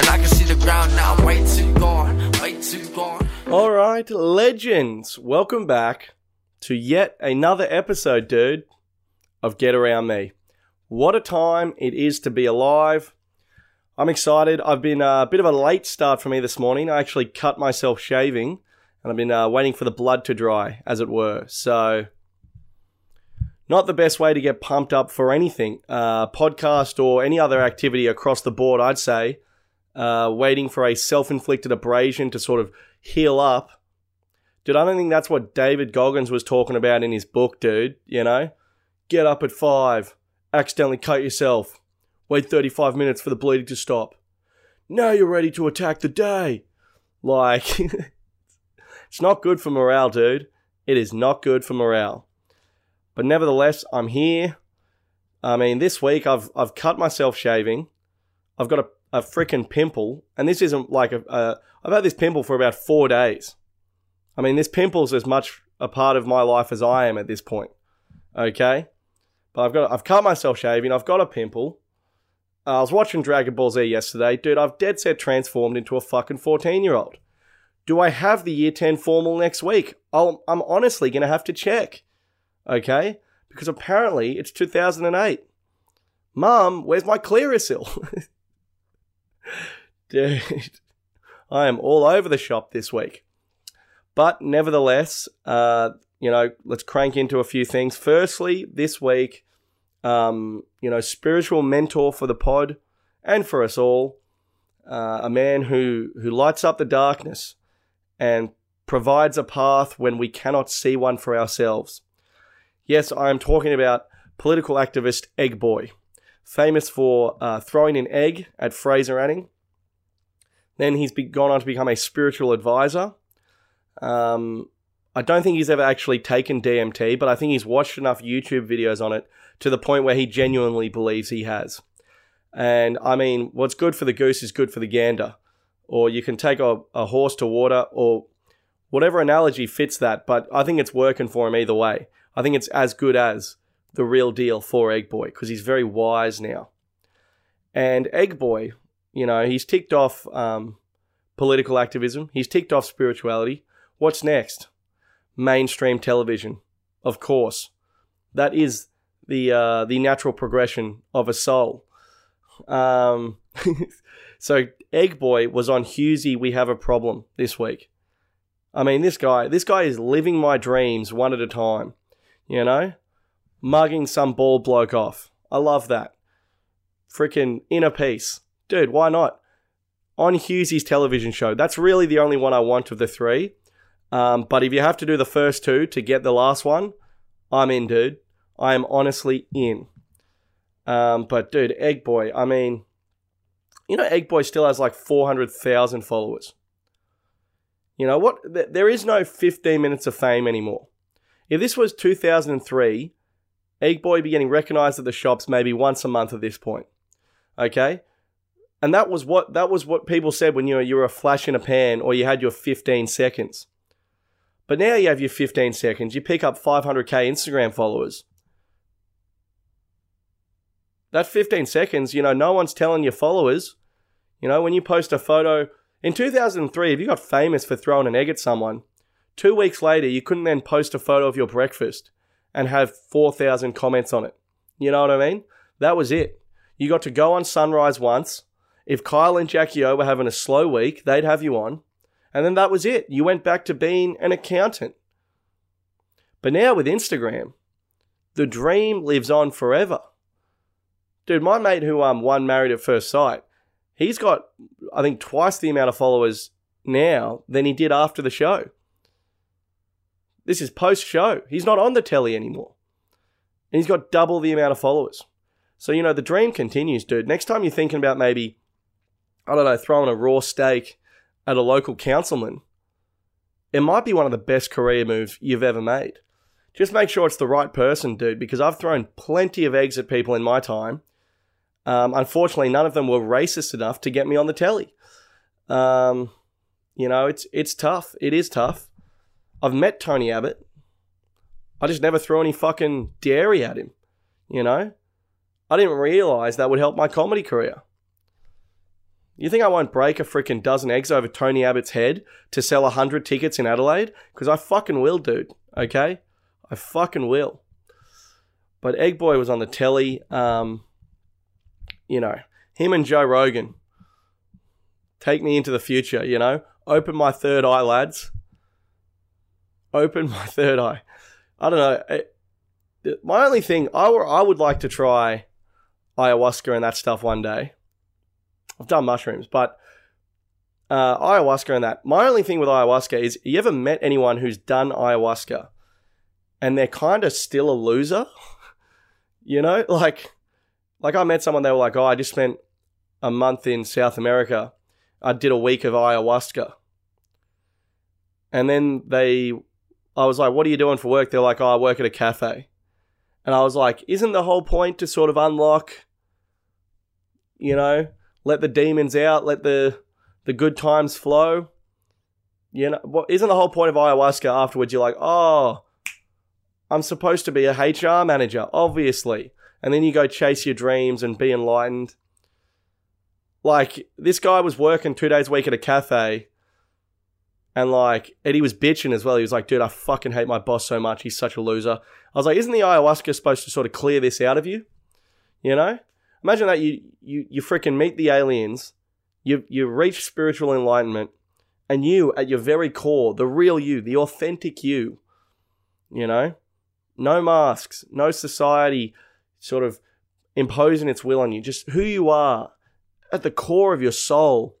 And I can see the ground now, way too gone, way too gone. All right, legends, welcome back to yet another episode, dude, of Get Around Me. What a time it is to be alive. I'm excited. I've been a bit of a late start for me this morning. I actually cut myself shaving and I've been uh, waiting for the blood to dry, as it were. So, not the best way to get pumped up for anything, uh, podcast or any other activity across the board, I'd say. Uh, waiting for a self inflicted abrasion to sort of heal up. Dude, I don't think that's what David Goggins was talking about in his book, dude. You know? Get up at five, accidentally cut yourself, wait 35 minutes for the bleeding to stop. Now you're ready to attack the day. Like, it's not good for morale, dude. It is not good for morale. But nevertheless, I'm here. I mean, this week I've I've cut myself shaving. I've got a, a freaking pimple, and this isn't like a, a. I've had this pimple for about four days. I mean, this pimple's as much a part of my life as I am at this point. Okay, but I've got I've cut myself shaving. I've got a pimple. Uh, I was watching Dragon Ball Z yesterday, dude. I've dead set transformed into a fucking fourteen year old. Do I have the year ten formal next week? I'll, I'm honestly gonna have to check. Okay, because apparently it's 2008. Mum, where's my Clearasil? Dude, I am all over the shop this week. But nevertheless, uh, you know, let's crank into a few things. Firstly, this week, um, you know, spiritual mentor for the pod and for us all, uh, a man who who lights up the darkness and provides a path when we cannot see one for ourselves. Yes, I am talking about political activist Egg Boy, famous for uh, throwing an egg at Fraser Anning. Then he's be- gone on to become a spiritual advisor. Um, I don't think he's ever actually taken DMT, but I think he's watched enough YouTube videos on it to the point where he genuinely believes he has. And I mean, what's good for the goose is good for the gander. Or you can take a, a horse to water, or whatever analogy fits that, but I think it's working for him either way. I think it's as good as the real deal for Egg Boy because he's very wise now. And Egg Boy, you know, he's ticked off um, political activism, he's ticked off spirituality. What's next? Mainstream television, of course. That is the uh, the natural progression of a soul. Um, so Egg Boy was on Hughesy. We have a problem this week. I mean, this guy, this guy is living my dreams one at a time you know? Mugging some bald bloke off. I love that. Freaking inner peace. Dude, why not? On Hughesy's television show. That's really the only one I want of the three. Um, but if you have to do the first two to get the last one, I'm in, dude. I am honestly in. Um, but dude, Egg Boy, I mean, you know, Egg Boy still has like 400,000 followers. You know what? There is no 15 minutes of fame anymore. If this was 2003, Egg Boy be getting recognized at the shops maybe once a month at this point. Okay? And that was what that was what people said when you you were a flash in a pan or you had your 15 seconds. But now you have your 15 seconds, you pick up 500k Instagram followers. That 15 seconds, you know, no one's telling your followers. You know, when you post a photo in 2003, if you got famous for throwing an egg at someone, Two weeks later, you couldn't then post a photo of your breakfast and have 4,000 comments on it. You know what I mean? That was it. You got to go on Sunrise once. If Kyle and Jackie O were having a slow week, they'd have you on. And then that was it. You went back to being an accountant. But now with Instagram, the dream lives on forever. Dude, my mate who um won Married at First Sight, he's got I think twice the amount of followers now than he did after the show. This is post show. He's not on the telly anymore. And he's got double the amount of followers. So, you know, the dream continues, dude. Next time you're thinking about maybe, I don't know, throwing a raw steak at a local councilman, it might be one of the best career moves you've ever made. Just make sure it's the right person, dude, because I've thrown plenty of eggs at people in my time. Um, unfortunately, none of them were racist enough to get me on the telly. Um, you know, it's it's tough. It is tough. I've met Tony Abbott. I just never threw any fucking dairy at him. You know? I didn't realize that would help my comedy career. You think I won't break a freaking dozen eggs over Tony Abbott's head to sell a hundred tickets in Adelaide? Because I fucking will, dude. Okay, I fucking will. But Egg Boy was on the telly. Um, you know, him and Joe Rogan take me into the future. You know, open my third eye, lads. Open my third eye. I don't know. It, my only thing, I, I would like to try ayahuasca and that stuff one day. I've done mushrooms, but uh, ayahuasca and that. My only thing with ayahuasca is you ever met anyone who's done ayahuasca and they're kind of still a loser? you know, like, like I met someone, they were like, oh, I just spent a month in South America. I did a week of ayahuasca. And then they, I was like, what are you doing for work? They're like, oh, I work at a cafe. And I was like, isn't the whole point to sort of unlock, you know, let the demons out, let the the good times flow? You know, what isn't the whole point of ayahuasca afterwards you're like, "Oh, I'm supposed to be a HR manager, obviously." And then you go chase your dreams and be enlightened. Like this guy was working 2 days a week at a cafe and like Eddie was bitching as well. He was like, dude, I fucking hate my boss so much. He's such a loser. I was like, isn't the ayahuasca supposed to sort of clear this out of you? You know? Imagine that you you you freaking meet the aliens, you you reach spiritual enlightenment, and you at your very core, the real you, the authentic you, you know? No masks, no society sort of imposing its will on you, just who you are at the core of your soul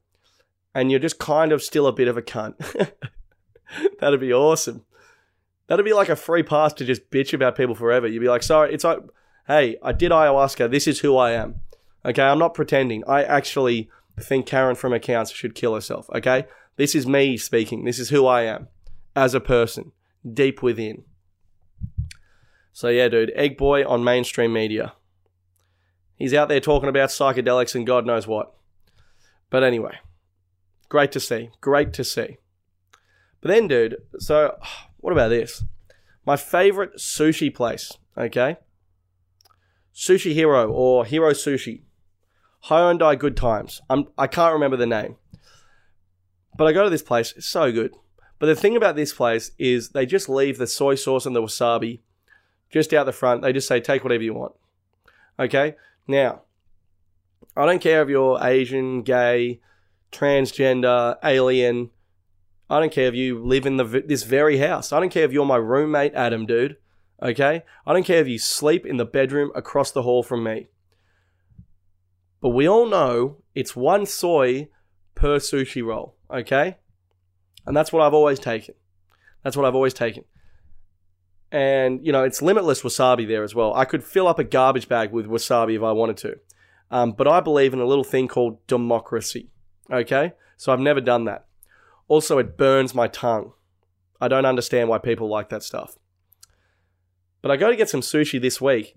and you're just kind of still a bit of a cunt. That'd be awesome. That'd be like a free pass to just bitch about people forever. You'd be like, sorry, it's like, hey, I did ayahuasca. This is who I am. Okay, I'm not pretending. I actually think Karen from accounts should kill herself. Okay, this is me speaking. This is who I am as a person, deep within. So yeah, dude, Egg Boy on mainstream media. He's out there talking about psychedelics and God knows what. But anyway. Great to see. Great to see. But then, dude, so what about this? My favorite sushi place, okay? Sushi Hero or Hero Sushi. Hyundai Good Times. I'm, I can't remember the name. But I go to this place. It's so good. But the thing about this place is they just leave the soy sauce and the wasabi just out the front. They just say, take whatever you want. Okay? Now, I don't care if you're Asian, gay, transgender, alien. I don't care if you live in the this very house. I don't care if you're my roommate, Adam, dude. Okay? I don't care if you sleep in the bedroom across the hall from me. But we all know it's one soy per sushi roll, okay? And that's what I've always taken. That's what I've always taken. And, you know, it's limitless wasabi there as well. I could fill up a garbage bag with wasabi if I wanted to. Um, but I believe in a little thing called democracy. Okay? So I've never done that. Also, it burns my tongue. I don't understand why people like that stuff. But I go to get some sushi this week.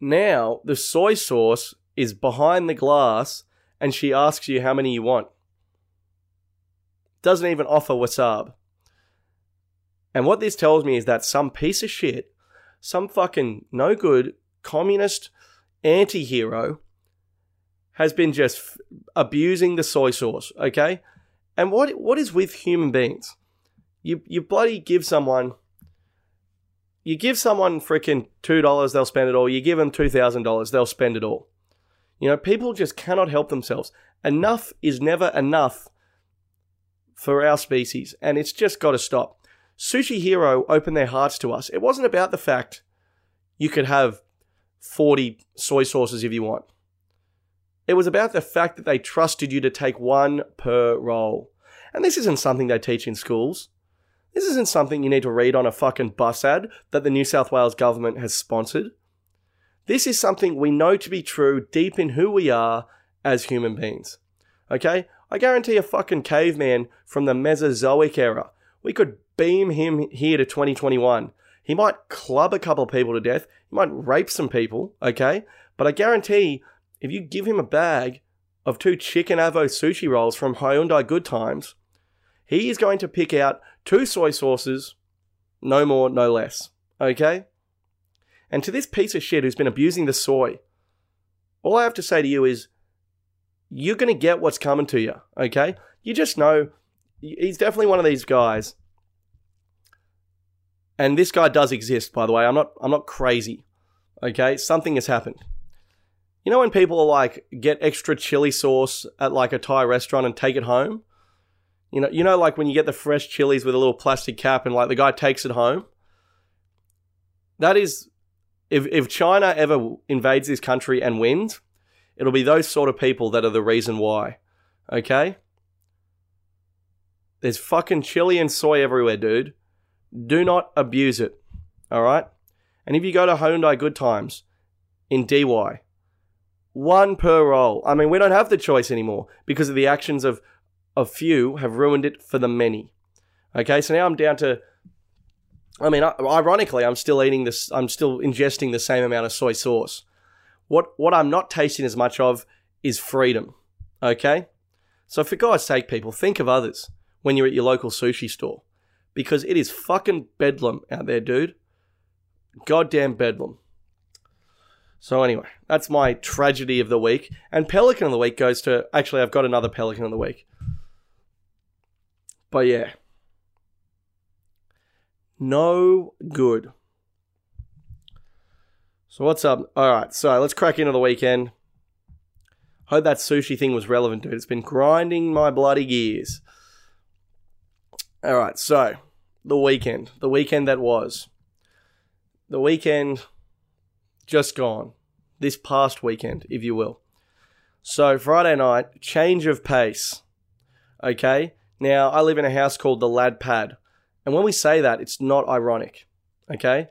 Now, the soy sauce is behind the glass and she asks you how many you want. Doesn't even offer wasabi. And what this tells me is that some piece of shit, some fucking no good communist anti hero has been just f- abusing the soy sauce, okay? And what what is with human beings? You you bloody give someone you give someone freaking two dollars, they'll spend it all. You give them two thousand dollars, they'll spend it all. You know, people just cannot help themselves. Enough is never enough for our species, and it's just got to stop. Sushi Hero opened their hearts to us. It wasn't about the fact you could have 40 soy sauces if you want. It was about the fact that they trusted you to take one per roll. And this isn't something they teach in schools. This isn't something you need to read on a fucking bus ad that the New South Wales government has sponsored. This is something we know to be true deep in who we are as human beings. Okay? I guarantee a fucking caveman from the Mesozoic era, we could beam him here to 2021. He might club a couple of people to death, he might rape some people, okay? But I guarantee if you give him a bag of two chicken avo sushi rolls from Hyundai Good Times, he is going to pick out two soy sauces, no more, no less. Okay? And to this piece of shit who's been abusing the soy, all I have to say to you is you're going to get what's coming to you, okay? You just know he's definitely one of these guys. And this guy does exist, by the way. I'm not I'm not crazy. Okay? Something has happened. You know when people are like get extra chili sauce at like a Thai restaurant and take it home? You know, you know like when you get the fresh chilies with a little plastic cap and like the guy takes it home? That is if if China ever invades this country and wins, it'll be those sort of people that are the reason why. Okay? There's fucking chili and soy everywhere, dude. Do not abuse it. All right? And if you go to Hyundai Good Times in DY, one per roll. I mean, we don't have the choice anymore because of the actions of a few have ruined it for the many. Okay, so now I'm down to. I mean, ironically, I'm still eating this. I'm still ingesting the same amount of soy sauce. What what I'm not tasting as much of is freedom. Okay, so for God's sake, people, think of others when you're at your local sushi store, because it is fucking bedlam out there, dude. Goddamn bedlam. So anyway, that's my tragedy of the week. And Pelican of the week goes to actually I've got another Pelican of the week. But yeah. No good. So what's up? Alright, so let's crack into the weekend. Hope that sushi thing was relevant, dude. It's been grinding my bloody gears. Alright, so the weekend. The weekend that was. The weekend just gone. This past weekend, if you will. So, Friday night, change of pace. Okay? Now, I live in a house called the Lad Pad. And when we say that, it's not ironic. Okay?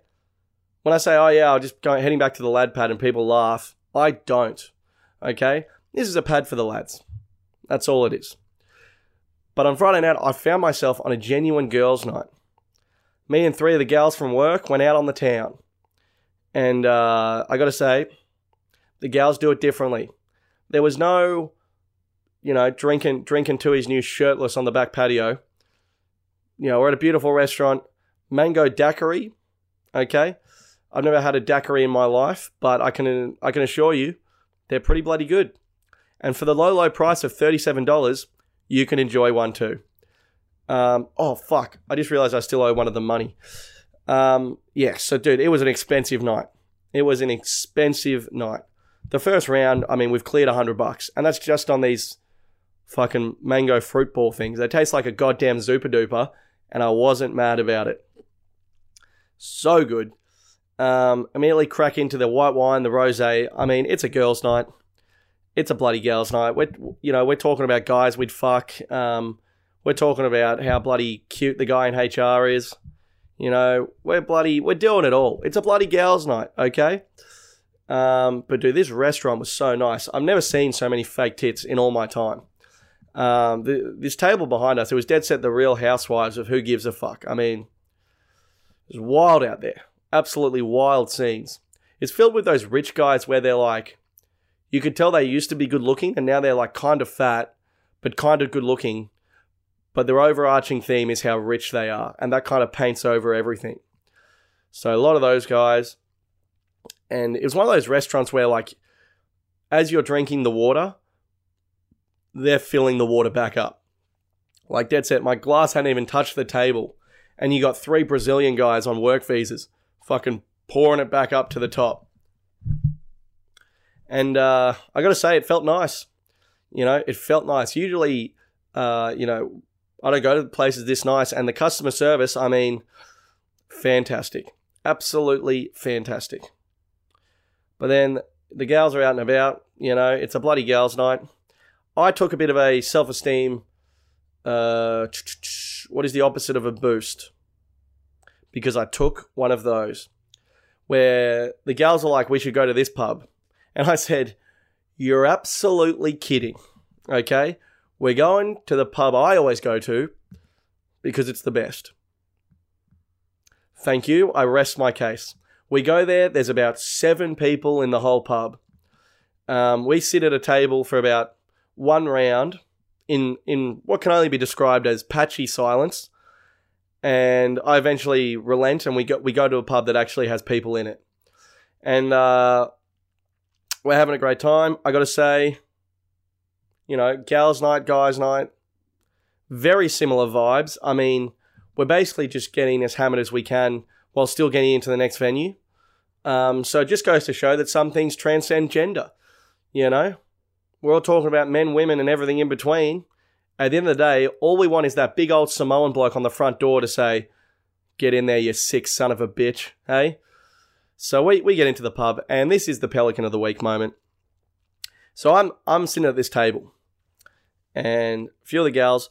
When I say, oh yeah, I'll just go heading back to the lad pad and people laugh, I don't. Okay? This is a pad for the lads. That's all it is. But on Friday night, I found myself on a genuine girls' night. Me and three of the gals from work went out on the town. And uh, I got to say, the gals do it differently. There was no, you know, drinking drinking to his new shirtless on the back patio. You know, we're at a beautiful restaurant, Mango Daiquiri. Okay, I've never had a daiquiri in my life, but I can I can assure you, they're pretty bloody good. And for the low low price of thirty seven dollars, you can enjoy one too. Um, oh fuck! I just realized I still owe one of them money. Um, yeah, so dude, it was an expensive night. It was an expensive night. The first round, I mean, we've cleared a hundred bucks, and that's just on these fucking mango fruit ball things. They taste like a goddamn Zooper Dooper, and I wasn't mad about it. So good. Um, immediately crack into the white wine, the rosé. I mean, it's a girls' night. It's a bloody girls' night. We're you know we're talking about guys we'd fuck. Um, we're talking about how bloody cute the guy in HR is. You know, we're bloody, we're doing it all. It's a bloody girls' night, okay? Um, but dude, this restaurant was so nice. I've never seen so many fake tits in all my time. Um, the, this table behind us, it was dead set the real housewives of who gives a fuck. I mean, it was wild out there. Absolutely wild scenes. It's filled with those rich guys where they're like, you could tell they used to be good looking and now they're like kind of fat, but kind of good looking but their overarching theme is how rich they are, and that kind of paints over everything. So a lot of those guys, and it was one of those restaurants where like, as you're drinking the water, they're filling the water back up. Like dead set, my glass hadn't even touched the table, and you got three Brazilian guys on work visas, fucking pouring it back up to the top. And uh, I got to say, it felt nice. You know, it felt nice. Usually, uh, you know, I don't go to places this nice, and the customer service, I mean, fantastic, absolutely fantastic. But then the gals are out and about. You know, it's a bloody gals' night. I took a bit of a self-esteem. Uh, what is the opposite of a boost? Because I took one of those where the gals are like, "We should go to this pub," and I said, "You're absolutely kidding." Okay, we're going to the pub I always go to because it's the best. Thank you. I rest my case. We go there. There's about seven people in the whole pub. Um, we sit at a table for about one round in in what can only be described as patchy silence. And I eventually relent, and we go we go to a pub that actually has people in it, and uh, we're having a great time. I got to say, you know, gals' night, guys' night. Very similar vibes. I mean, we're basically just getting as hammered as we can while still getting into the next venue. Um, so it just goes to show that some things transcend gender. You know, we're all talking about men, women, and everything in between. At the end of the day, all we want is that big old Samoan bloke on the front door to say, Get in there, you sick son of a bitch, hey? So we, we get into the pub, and this is the Pelican of the Week moment. So I'm I'm sitting at this table, and a few of the gals,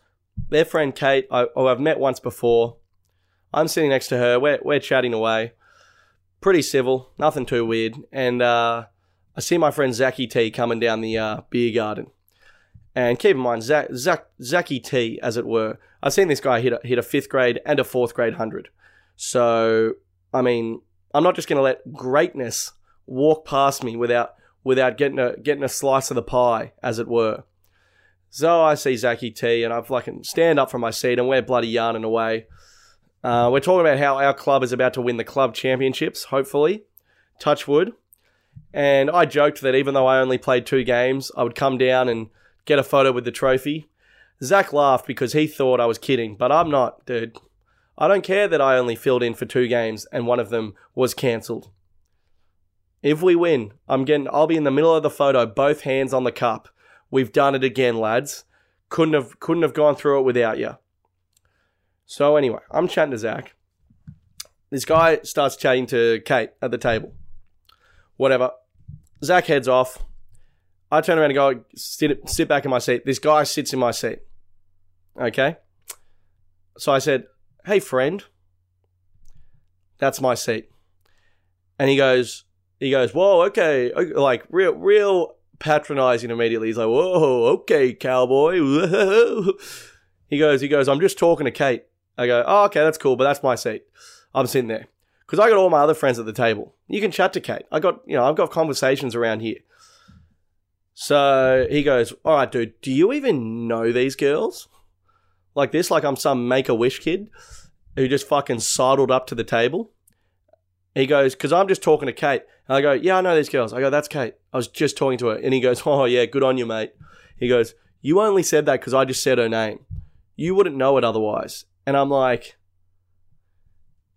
their friend Kate, I, oh, I've met once before. I'm sitting next to her. We're we're chatting away, pretty civil, nothing too weird. And uh, I see my friend Zachy T coming down the uh, beer garden. And keep in mind, Zach, Zach, Zachy T, as it were, I've seen this guy hit a, hit a fifth grade and a fourth grade hundred. So, I mean, I'm not just going to let greatness walk past me without without getting a getting a slice of the pie, as it were. So I see Zachy T, and I fucking stand up from my seat, and we're bloody yarning away. Uh, we're talking about how our club is about to win the club championships, hopefully. Touch wood. And I joked that even though I only played two games, I would come down and get a photo with the trophy. Zach laughed because he thought I was kidding, but I'm not, dude. I don't care that I only filled in for two games and one of them was cancelled. If we win, I'm getting I'll be in the middle of the photo, both hands on the cup. We've done it again, lads. Couldn't have couldn't have gone through it without you. So anyway, I'm chatting to Zach. This guy starts chatting to Kate at the table. Whatever. Zach heads off. I turn around and go sit sit back in my seat. This guy sits in my seat. Okay. So I said, "Hey friend, that's my seat." And he goes, he goes, "Whoa, okay," like real, real patronizing immediately. He's like, "Whoa, okay, cowboy." He goes, he goes, "I'm just talking to Kate." I go, "Oh, okay, that's cool, but that's my seat. I'm sitting there because I got all my other friends at the table. You can chat to Kate. I got, you know, I've got conversations around here." So he goes, "All right, dude, do you even know these girls?" Like this, like I'm some make a wish kid who just fucking sidled up to the table. He goes, because I'm just talking to Kate. And I go, yeah, I know these girls. I go, that's Kate. I was just talking to her. And he goes, oh, yeah, good on you, mate. He goes, you only said that because I just said her name. You wouldn't know it otherwise. And I'm like,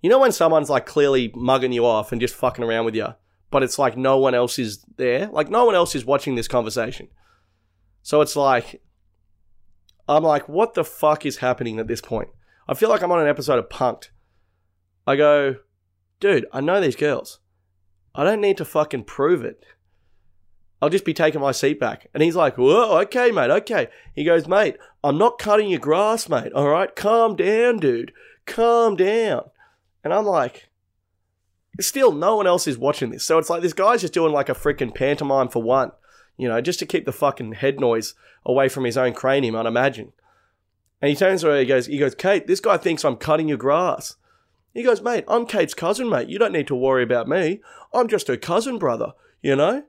you know when someone's like clearly mugging you off and just fucking around with you, but it's like no one else is there? Like no one else is watching this conversation. So it's like, I'm like, what the fuck is happening at this point? I feel like I'm on an episode of Punked. I go, dude, I know these girls. I don't need to fucking prove it. I'll just be taking my seat back. And he's like, whoa, okay, mate, okay. He goes, mate, I'm not cutting your grass, mate. All right, calm down, dude. Calm down. And I'm like, still, no one else is watching this. So it's like this guy's just doing like a freaking pantomime for one, you know, just to keep the fucking head noise away from his own cranium, I'd imagine. And he turns around, he goes, he goes, Kate, this guy thinks I'm cutting your grass. He goes, mate, I'm Kate's cousin, mate. You don't need to worry about me. I'm just her cousin, brother. You know?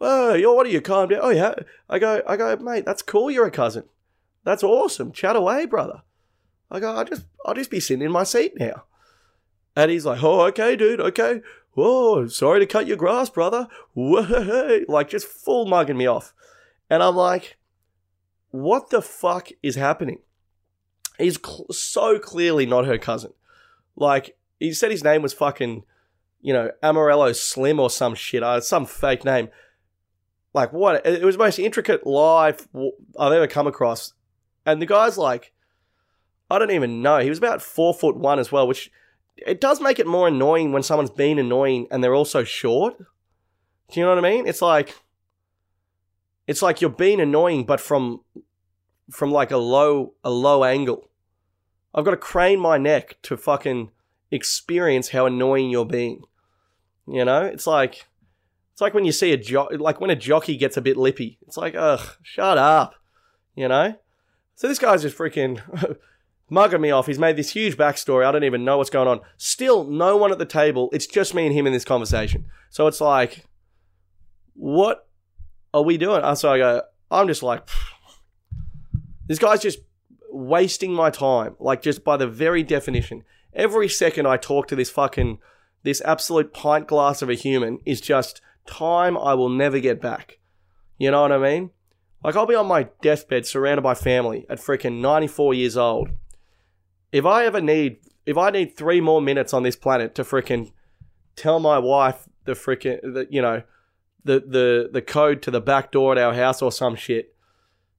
Oh, yo, what are you? Calm down. Oh yeah. I go, I go, mate. That's cool. You're a cousin. That's awesome. Chat away, brother. I go, I just, I'll just be sitting in my seat now. And he's like, oh, okay, dude, okay. Whoa, sorry to cut your grass, brother. Whoa, like just full mugging me off. And I'm like, what the fuck is happening? He's cl- so clearly not her cousin. Like he said his name was fucking, you know, Amarillo Slim or some shit, uh, some fake name. Like what? It was the most intricate life I've ever come across. And the guy's like, I don't even know. He was about four foot one as well, which it does make it more annoying when someone's been annoying and they're also short. Do you know what I mean? It's like, it's like you're being annoying, but from, from like a low, a low angle. I've got to crane my neck to fucking experience how annoying you're being. You know, it's like it's like when you see a jo- like when a jockey gets a bit lippy. It's like, ugh, shut up. You know. So this guy's just freaking mugging me off. He's made this huge backstory. I don't even know what's going on. Still, no one at the table. It's just me and him in this conversation. So it's like, what are we doing? Uh, so I go, I'm just like, this guy's just wasting my time, like just by the very definition. Every second I talk to this fucking, this absolute pint glass of a human is just time I will never get back. You know what I mean? Like I'll be on my deathbed surrounded by family at freaking 94 years old. If I ever need if I need 3 more minutes on this planet to freaking tell my wife the freaking the, you know the the the code to the back door at our house or some shit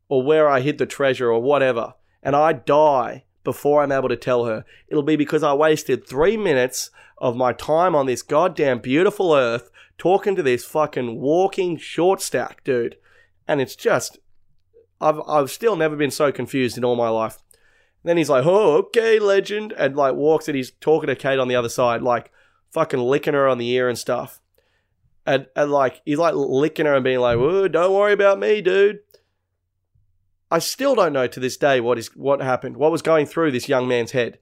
or where I hid the treasure or whatever and I die before I'm able to tell her, it'll be because I wasted 3 minutes of my time on this goddamn beautiful earth talking to this fucking walking short stack dude and it's just I've I've still never been so confused in all my life. And then he's like, "Oh, okay, legend," and like walks and he's talking to Kate on the other side, like fucking licking her on the ear and stuff. And, and like he's like licking her and being like, "Oh, don't worry about me, dude." I still don't know to this day what is what happened, what was going through this young man's head.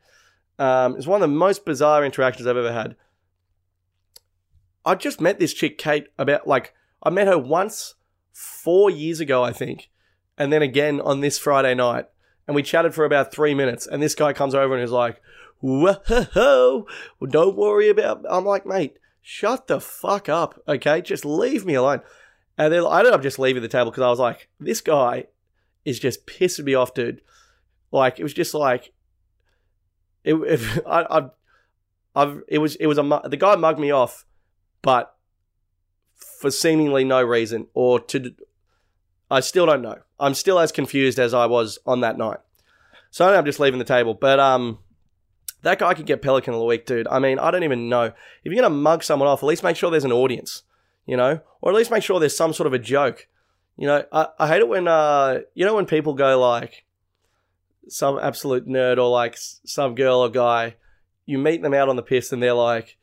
Um, it's one of the most bizarre interactions I've ever had. I just met this chick, Kate, about like I met her once four years ago, I think, and then again on this Friday night, and we chatted for about three minutes. And this guy comes over and is like, "Whoa, don't worry about." I'm like, mate, shut the fuck up, okay? Just leave me alone. And then I ended up just leaving the table because I was like, this guy is just pissing me off, dude. Like it was just like, it. it I, I, I've. It was. It was a. The guy mugged me off, but for seemingly no reason or to I still don't know. I'm still as confused as I was on that night. So I'm just leaving the table. But um that guy could get Pelican of the Week, dude. I mean, I don't even know. If you're gonna mug someone off, at least make sure there's an audience, you know? Or at least make sure there's some sort of a joke. You know, I, I hate it when uh you know when people go like some absolute nerd or like some girl or guy, you meet them out on the piss and they're like,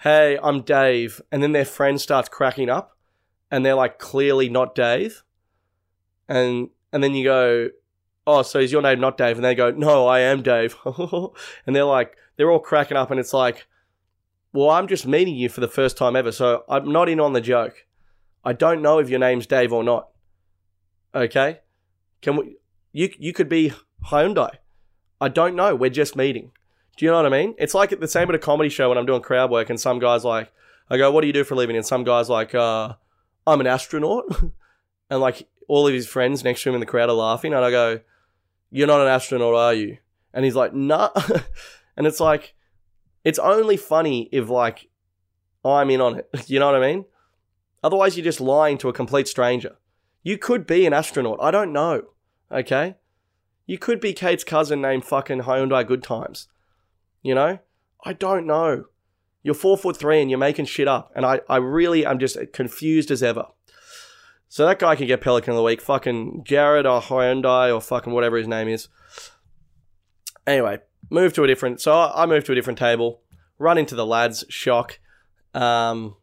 hey, I'm Dave. And then their friend starts cracking up and they're like clearly not Dave. And and then you go, oh, so is your name not Dave? And they go, no, I am Dave. and they're like, they're all cracking up and it's like, well, I'm just meeting you for the first time ever. So I'm not in on the joke. I don't know if your name's Dave or not. Okay? Can we, you, you could be Hyundai. I don't know. We're just meeting. Do you know what I mean? It's like at the same at a comedy show when I'm doing crowd work and some guy's like, I go, what do you do for a living? And some guy's like, uh, I'm an astronaut. and like all of his friends next to him in the crowd are laughing. And I go, you're not an astronaut, are you? And he's like, nah. and it's like, it's only funny if like I'm in on it. You know what I mean? Otherwise, you're just lying to a complete stranger. You could be an astronaut. I don't know. Okay? You could be Kate's cousin named fucking Hyundai Good Times. You know? I don't know. You're four foot three and you're making shit up. And I, I really am just confused as ever. So that guy can get Pelican of the Week. Fucking Jared or Hyundai or fucking whatever his name is. Anyway, move to a different. So I moved to a different table. Run into the lads. Shock. Um,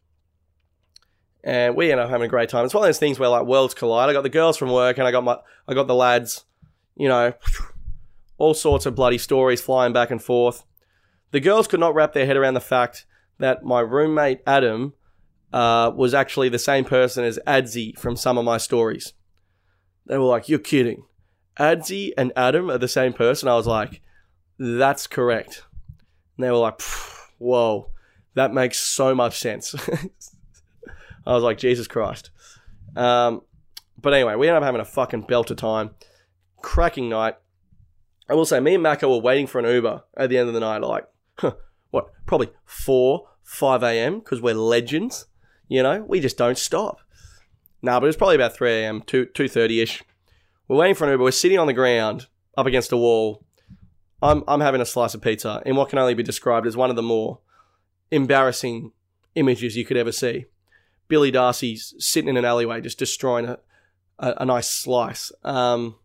and we end up having a great time. It's one of those things where like worlds collide. I got the girls from work and I got my I got the lads. You know, all sorts of bloody stories flying back and forth. The girls could not wrap their head around the fact that my roommate Adam uh, was actually the same person as Adzi from some of my stories. They were like, "You're kidding." Adzi and Adam are the same person. I was like, "That's correct." And they were like, "Whoa, that makes so much sense." I was like, "Jesus Christ." Um, but anyway, we ended up having a fucking belter time. Cracking night. I will say, me and Mako were waiting for an Uber at the end of the night, like huh, what, probably 4, 5 a.m. because we're legends. You know, we just don't stop. Nah, but it was probably about 3 a.m., 2, 2.30ish. We're waiting for an Uber. We're sitting on the ground up against a wall. I'm, I'm having a slice of pizza in what can only be described as one of the more embarrassing images you could ever see. Billy Darcy's sitting in an alleyway just destroying a, a, a nice slice. Um,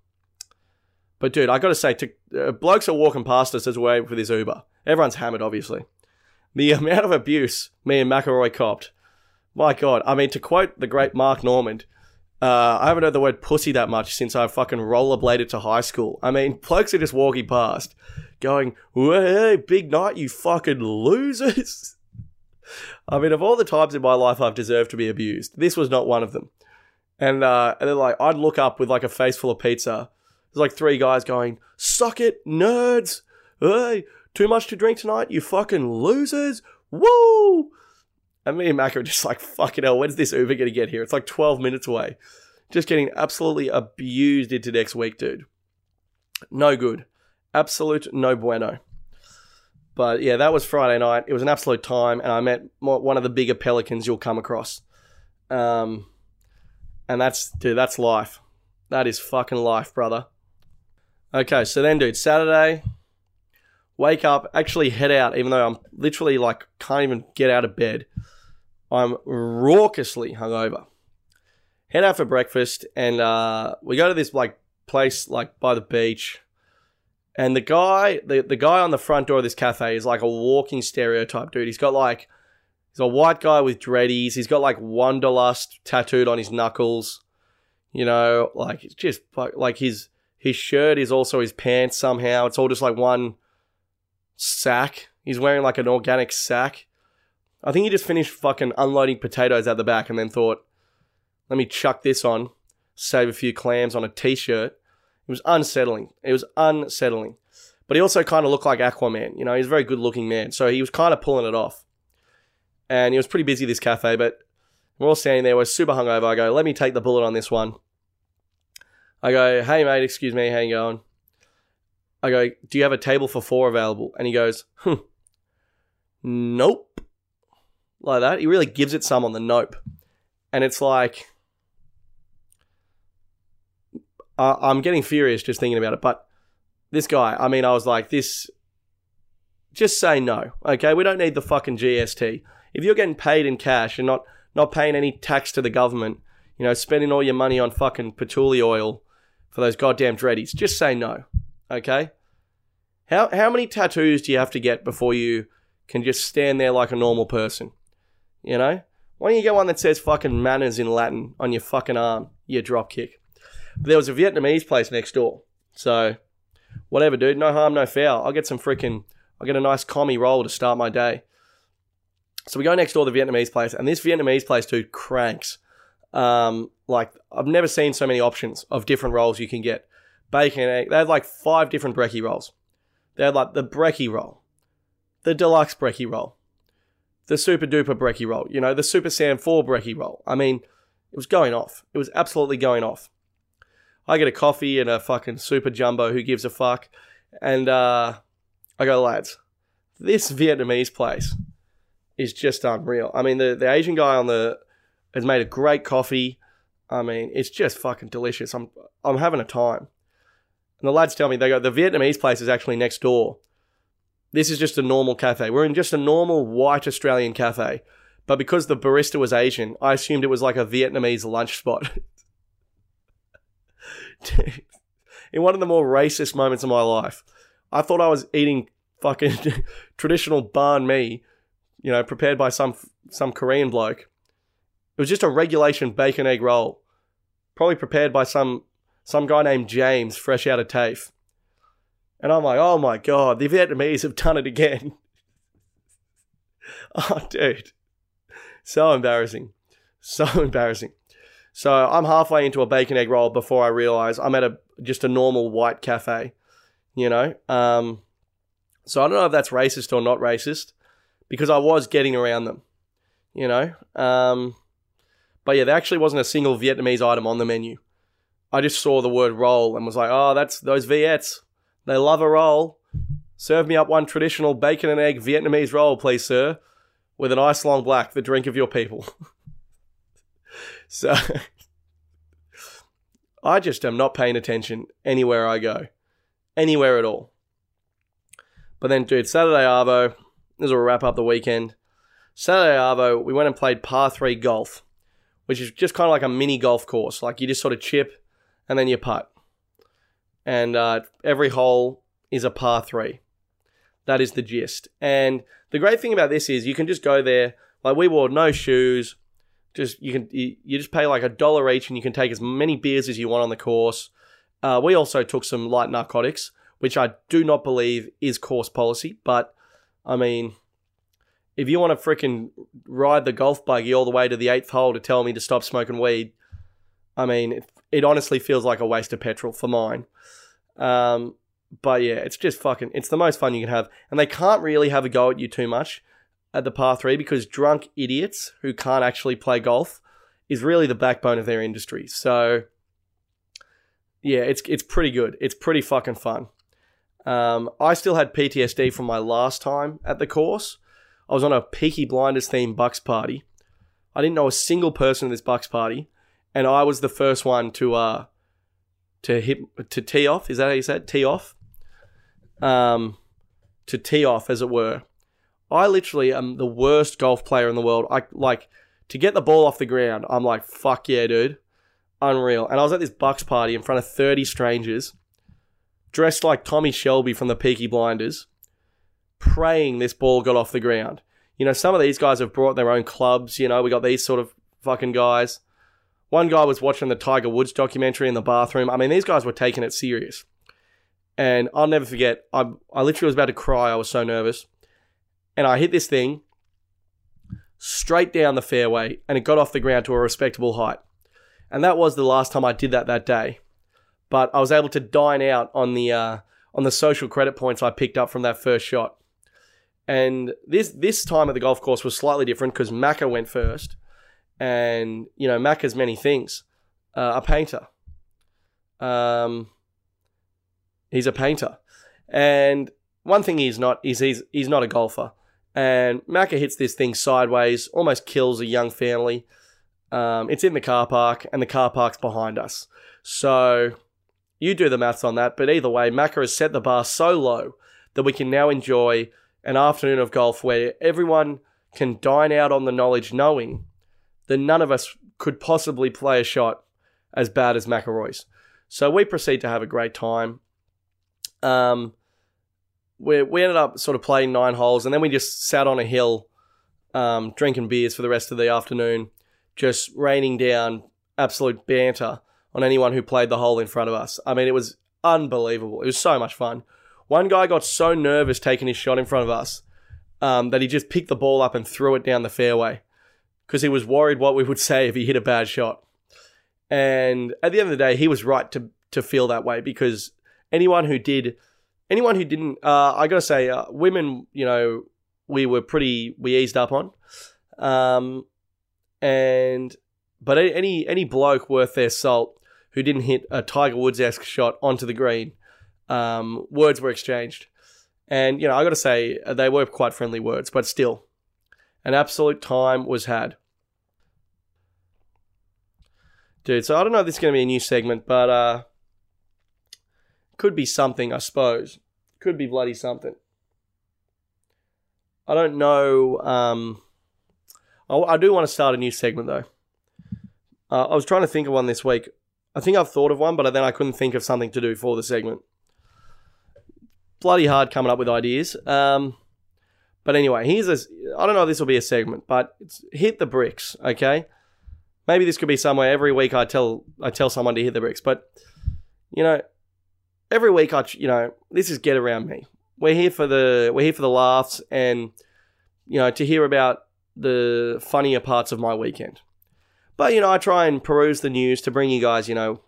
but dude, I got to say, to, uh, blokes are walking past us as we're for this Uber. Everyone's hammered, obviously. The amount of abuse me and McElroy copped. My God. I mean, to quote the great Mark Normand, uh, I haven't heard the word pussy that much since I fucking rollerbladed to high school. I mean, blokes are just walking past, going, hey, big night, you fucking losers. I mean, of all the times in my life I've deserved to be abused, this was not one of them. And, uh, and then, like, I'd look up with, like, a face full of pizza. There's, like, three guys going, suck it, nerds. Hey, too much to drink tonight, you fucking losers. Woo! And me and Mac are just like, fucking hell, when's this Uber gonna get here? It's like 12 minutes away. just getting absolutely abused into next week, dude. No good. Absolute no bueno. But yeah, that was Friday night. It was an absolute time, and I met one of the bigger pelicans you'll come across. Um, and that's, dude, that's life. That is fucking life, brother. Okay, so then, dude, Saturday, wake up, actually head out, even though I'm literally like can't even get out of bed. I'm raucously hungover. Head out for breakfast, and uh, we go to this like place like by the beach. And the guy, the, the guy on the front door of this cafe is like a walking stereotype, dude. He's got like, he's a white guy with dreadies. He's got like Wanderlust tattooed on his knuckles. You know, like it's just like, his his shirt is also his pants somehow. It's all just like one sack. He's wearing like an organic sack. I think he just finished fucking unloading potatoes out the back and then thought, let me chuck this on, save a few clams on a t shirt. It was unsettling. It was unsettling. But he also kind of looked like Aquaman. You know, he's a very good looking man. So he was kind of pulling it off. And he was pretty busy, this cafe, but we're all standing there. We're super hungover. I go, let me take the bullet on this one. I go, hey, mate, excuse me, how you going? I go, do you have a table for four available? And he goes, hmm, nope. Like that. He really gives it some on the nope. And it's like, uh, I'm getting furious just thinking about it. But this guy, I mean, I was like, this, just say no. Okay, we don't need the fucking GST. If you're getting paid in cash and not not paying any tax to the government, you know, spending all your money on fucking patchouli oil for those goddamn dreadies, just say no. Okay. How how many tattoos do you have to get before you can just stand there like a normal person? You know. Why don't you get one that says fucking manners in Latin on your fucking arm, you dropkick? But there was a Vietnamese place next door. So, whatever, dude. No harm, no foul. I'll get some freaking, I'll get a nice commie roll to start my day. So we go next door to the Vietnamese place, and this Vietnamese place, dude, cranks. Um, like, I've never seen so many options of different rolls you can get. Bacon, egg. They had like five different brekkie rolls. They had like the brekkie roll, the deluxe brekkie roll, the super duper brekkie roll, you know, the super Sam 4 brekkie roll. I mean, it was going off. It was absolutely going off. I get a coffee and a fucking super jumbo who gives a fuck. And uh, I go, lads, this Vietnamese place is just unreal. I mean, the, the Asian guy on the has made a great coffee. I mean, it's just fucking delicious. I'm I'm having a time. And the lads tell me they go, the Vietnamese place is actually next door. This is just a normal cafe. We're in just a normal white Australian cafe. But because the barista was Asian, I assumed it was like a Vietnamese lunch spot. in one of the more racist moments of my life, I thought I was eating fucking traditional banh mi, you know, prepared by some some Korean bloke. It was just a regulation bacon egg roll, probably prepared by some some guy named James, fresh out of TAFE. And I'm like, oh my god, the Vietnamese have done it again. oh, dude, so embarrassing, so embarrassing. So I'm halfway into a bacon egg roll before I realize I'm at a just a normal white cafe, you know. Um, so I don't know if that's racist or not racist, because I was getting around them, you know. Um, but yeah, there actually wasn't a single Vietnamese item on the menu. I just saw the word roll and was like, oh, that's those Viets. They love a roll. Serve me up one traditional bacon and egg Vietnamese roll, please, sir, with an ice long black, the drink of your people. So I just am not paying attention anywhere I go, anywhere at all. But then, dude, Saturday Arvo, this will wrap up the weekend. Saturday Arvo, we went and played par three golf, which is just kind of like a mini golf course. Like you just sort of chip and then you putt. And uh, every hole is a par three. That is the gist. And the great thing about this is you can just go there. Like we wore no shoes, just you can you, just pay like a dollar each, and you can take as many beers as you want on the course. Uh, we also took some light narcotics, which I do not believe is course policy. But I mean, if you want to freaking ride the golf buggy all the way to the eighth hole to tell me to stop smoking weed, I mean, it, it honestly feels like a waste of petrol for mine. Um, but yeah, it's just fucking, it's the most fun you can have. And they can't really have a go at you too much at the par three because drunk idiots who can't actually play golf is really the backbone of their industry. So yeah, it's it's pretty good. It's pretty fucking fun. Um, I still had PTSD from my last time at the course. I was on a Peaky Blinders themed Bucks party. I didn't know a single person in this Bucks party, and I was the first one to uh to hit to tee off. Is that how you said tee off? Um, to tee off, as it were. I literally am the worst golf player in the world. I like to get the ball off the ground. I'm like, fuck yeah, dude, unreal. And I was at this Bucks party in front of thirty strangers, dressed like Tommy Shelby from the Peaky Blinders, praying this ball got off the ground. You know, some of these guys have brought their own clubs. You know, we got these sort of fucking guys. One guy was watching the Tiger Woods documentary in the bathroom. I mean, these guys were taking it serious. And I'll never forget, I, I literally was about to cry. I was so nervous. And I hit this thing straight down the fairway and it got off the ground to a respectable height. And that was the last time I did that that day. But I was able to dine out on the uh, on the social credit points I picked up from that first shot. And this this time at the golf course was slightly different because Macca went first, and you know Macca's many things. Uh, a painter. Um, he's a painter, and one thing he's not is he's he's not a golfer. And Macca hits this thing sideways, almost kills a young family. Um, it's in the car park, and the car park's behind us. So you do the maths on that. But either way, Macca has set the bar so low that we can now enjoy an afternoon of golf where everyone can dine out on the knowledge knowing that none of us could possibly play a shot as bad as McIlroy's. So we proceed to have a great time. Um, we we ended up sort of playing nine holes, and then we just sat on a hill, um, drinking beers for the rest of the afternoon, just raining down absolute banter on anyone who played the hole in front of us. I mean, it was unbelievable. It was so much fun. One guy got so nervous taking his shot in front of us um, that he just picked the ball up and threw it down the fairway because he was worried what we would say if he hit a bad shot. And at the end of the day, he was right to to feel that way because anyone who did, anyone who didn't, uh, I gotta say, uh, women, you know, we were pretty, we eased up on, um, and but any any bloke worth their salt who didn't hit a Tiger Woods esque shot onto the green, um, words were exchanged, and you know, I gotta say, uh, they were quite friendly words, but still, an absolute time was had. Dude, so I don't know if this is going to be a new segment, but uh, could be something, I suppose. Could be bloody something. I don't know. Um, I, I do want to start a new segment though. Uh, I was trying to think of one this week. I think I've thought of one, but then I couldn't think of something to do for the segment. Bloody hard coming up with ideas. Um, but anyway, here's a. I don't know if this will be a segment, but hit the bricks. Okay, maybe this could be somewhere every week. I tell I tell someone to hit the bricks, but you know, every week I you know this is get around me. We're here for the we're here for the laughs and you know to hear about the funnier parts of my weekend. But you know, I try and peruse the news to bring you guys, you know,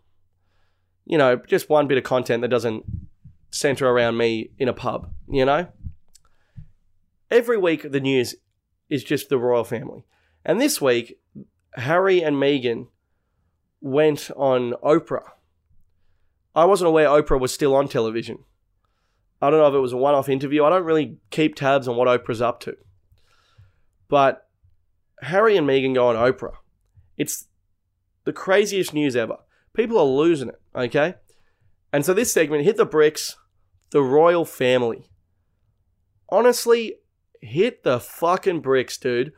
you know, just one bit of content that doesn't center around me in a pub, you know? Every week the news is just the royal family. And this week Harry and Meghan went on Oprah. I wasn't aware Oprah was still on television. I don't know if it was a one off interview. I don't really keep tabs on what Oprah's up to. But Harry and Meghan go on Oprah. It's the craziest news ever. People are losing it, okay? And so this segment hit the bricks, the royal family. Honestly, hit the fucking bricks, dude.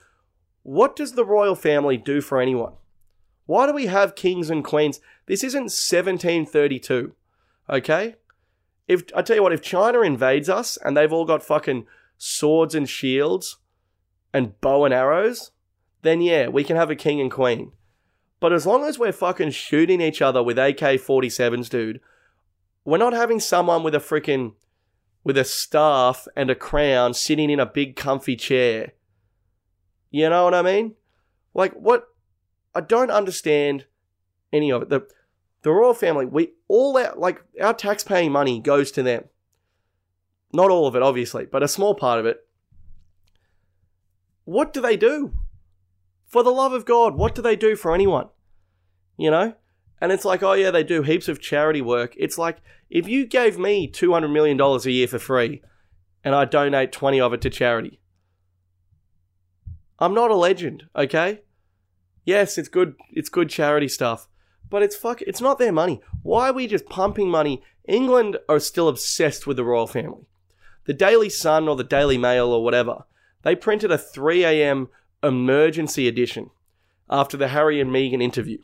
What does the royal family do for anyone? Why do we have kings and queens? This isn't 1732, okay? If I tell you what, if China invades us and they've all got fucking swords and shields and bow and arrows, then yeah, we can have a king and queen. But as long as we're fucking shooting each other with AK 47s, dude, we're not having someone with a freaking with a staff and a crown sitting in a big comfy chair. You know what I mean? Like what I don't understand any of it. The the royal family, we all our like our taxpaying money goes to them. Not all of it, obviously, but a small part of it. What do they do? For the love of God, what do they do for anyone? You know? And it's like, oh yeah, they do heaps of charity work. It's like, if you gave me $200 million a year for free and I donate 20 of it to charity, I'm not a legend, okay? Yes, it's good it's good charity stuff, but it's fuck it's not their money. Why are we just pumping money? England are still obsessed with the royal family. The Daily Sun or the Daily Mail or whatever, they printed a 3 a.m. emergency edition after the Harry and Meghan interview.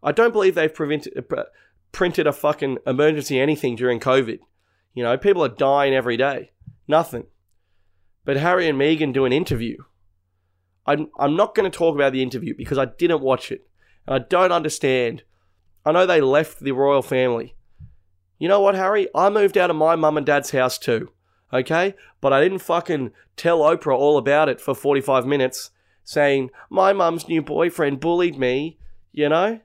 I don't believe they've prevented, uh, printed a fucking emergency anything during COVID. You know, people are dying every day. Nothing. But Harry and Meghan do an interview I'm, I'm not going to talk about the interview because I didn't watch it. And I don't understand. I know they left the royal family. You know what, Harry? I moved out of my mum and dad's house too. Okay? But I didn't fucking tell Oprah all about it for 45 minutes saying, my mum's new boyfriend bullied me. You know?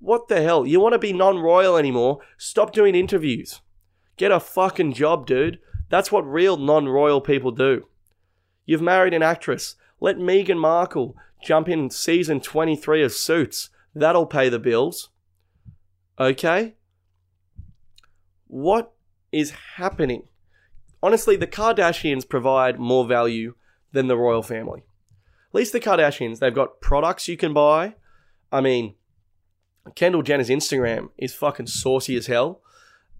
What the hell? You want to be non royal anymore? Stop doing interviews. Get a fucking job, dude. That's what real non royal people do. You've married an actress. Let Meghan Markle jump in season 23 of Suits. That'll pay the bills. Okay? What is happening? Honestly, the Kardashians provide more value than the royal family. At least the Kardashians, they've got products you can buy. I mean, Kendall Jenner's Instagram is fucking saucy as hell.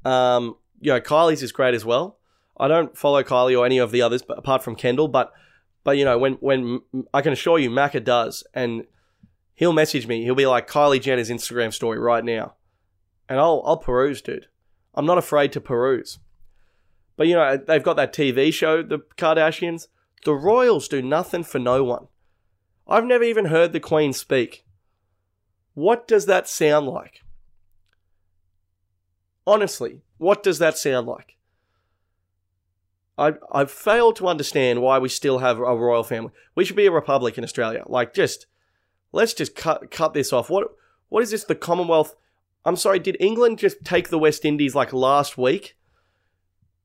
Um, you know, Kylie's is great as well. I don't follow Kylie or any of the others, but apart from Kendall. But but you know when when I can assure you, Macca does, and he'll message me. He'll be like Kylie Jenner's Instagram story right now, and I'll I'll peruse, dude. I'm not afraid to peruse. But you know they've got that TV show, the Kardashians. The royals do nothing for no one. I've never even heard the Queen speak. What does that sound like? Honestly, what does that sound like? I I fail to understand why we still have a royal family. We should be a republic in Australia. Like just let's just cut cut this off. What what is this? The Commonwealth? I'm sorry. Did England just take the West Indies like last week?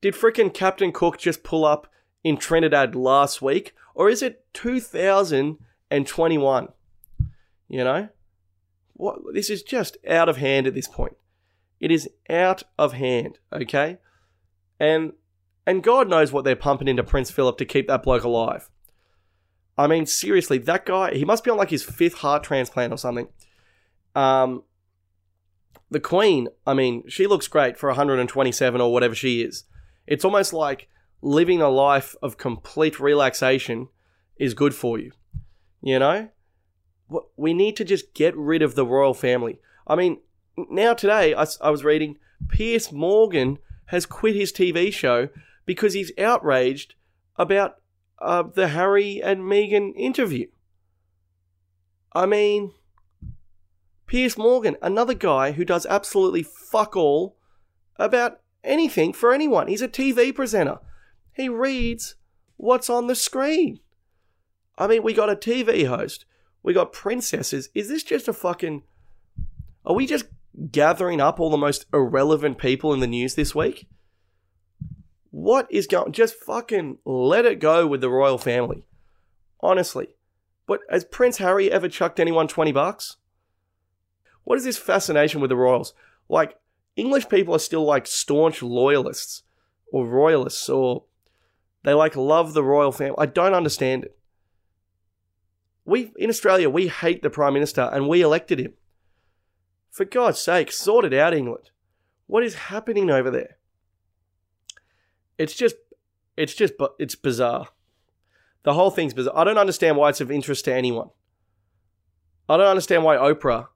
Did frickin' Captain Cook just pull up in Trinidad last week, or is it 2021? You know, what? This is just out of hand at this point. It is out of hand. Okay, and and God knows what they're pumping into Prince Philip to keep that bloke alive. I mean, seriously, that guy, he must be on like his fifth heart transplant or something. Um, the Queen, I mean, she looks great for 127 or whatever she is. It's almost like living a life of complete relaxation is good for you. You know? We need to just get rid of the royal family. I mean, now today, I, I was reading Piers Morgan has quit his TV show because he's outraged about uh, the Harry and Meghan interview. I mean, Piers Morgan, another guy who does absolutely fuck all about anything for anyone. He's a TV presenter. He reads what's on the screen. I mean, we got a TV host. We got princesses. Is this just a fucking. Are we just gathering up all the most irrelevant people in the news this week? What is going? Just fucking let it go with the royal family. Honestly. But has Prince Harry ever chucked anyone 20 bucks? What is this fascination with the royals? Like, English people are still like staunch loyalists or royalists or they like love the royal family. I don't understand it. We in Australia we hate the prime minister and we elected him. For God's sake, sort it out, England. What is happening over there? It's just it's just it's bizarre. The whole thing's bizarre. I don't understand why it's of interest to anyone. I don't understand why Oprah,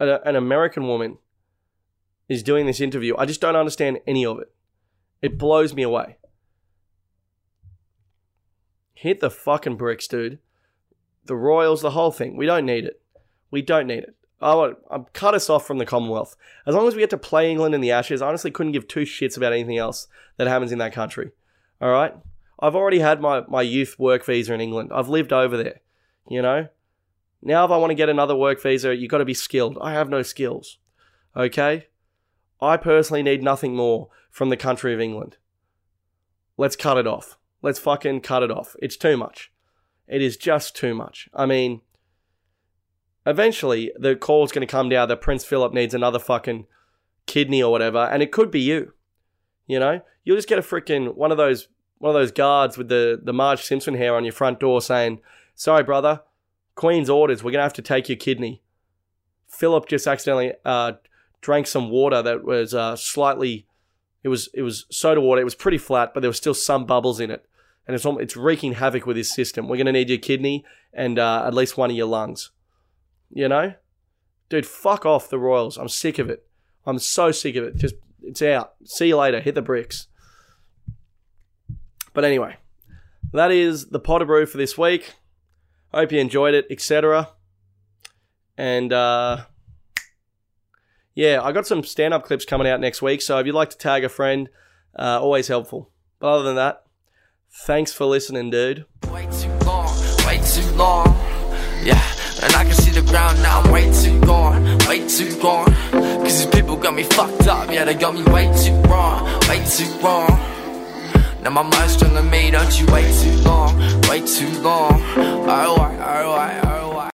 an American woman, is doing this interview. I just don't understand any of it. It blows me away. Hit the fucking bricks, dude. The Royals, the whole thing. We don't need it. We don't need it. I I'm cut us off from the Commonwealth. As long as we get to play England in the Ashes, I honestly couldn't give two shits about anything else that happens in that country. All right, I've already had my my youth work visa in England. I've lived over there. You know, now if I want to get another work visa, you've got to be skilled. I have no skills. Okay, I personally need nothing more from the country of England. Let's cut it off. Let's fucking cut it off. It's too much. It is just too much. I mean, eventually the call's going to come down that Prince Philip needs another fucking kidney or whatever, and it could be you. You know, you'll just get a freaking one of those one of those guards with the the Marge Simpson hair on your front door saying, "Sorry, brother, Queen's orders. We're gonna have to take your kidney." Philip just accidentally uh, drank some water that was uh, slightly. It was it was soda water. It was pretty flat, but there was still some bubbles in it, and it's it's wreaking havoc with his system. We're gonna need your kidney and uh, at least one of your lungs. You know, dude, fuck off the Royals. I'm sick of it. I'm so sick of it. Just it's out. See you later. Hit the bricks. But anyway, that is the Potter Brew for this week. Hope you enjoyed it, etc. And uh, yeah, I got some stand up clips coming out next week. So if you'd like to tag a friend, uh, always helpful. But other than that, thanks for listening, dude. Way too long, way too long. Yeah, and I can ground, now I'm way too gone, way too gone. Cause these people got me fucked up, yeah, they got me way too wrong, way too wrong. Now my mind's strung on me, don't you wait too long, wait too long. Oh Alright, oh alright.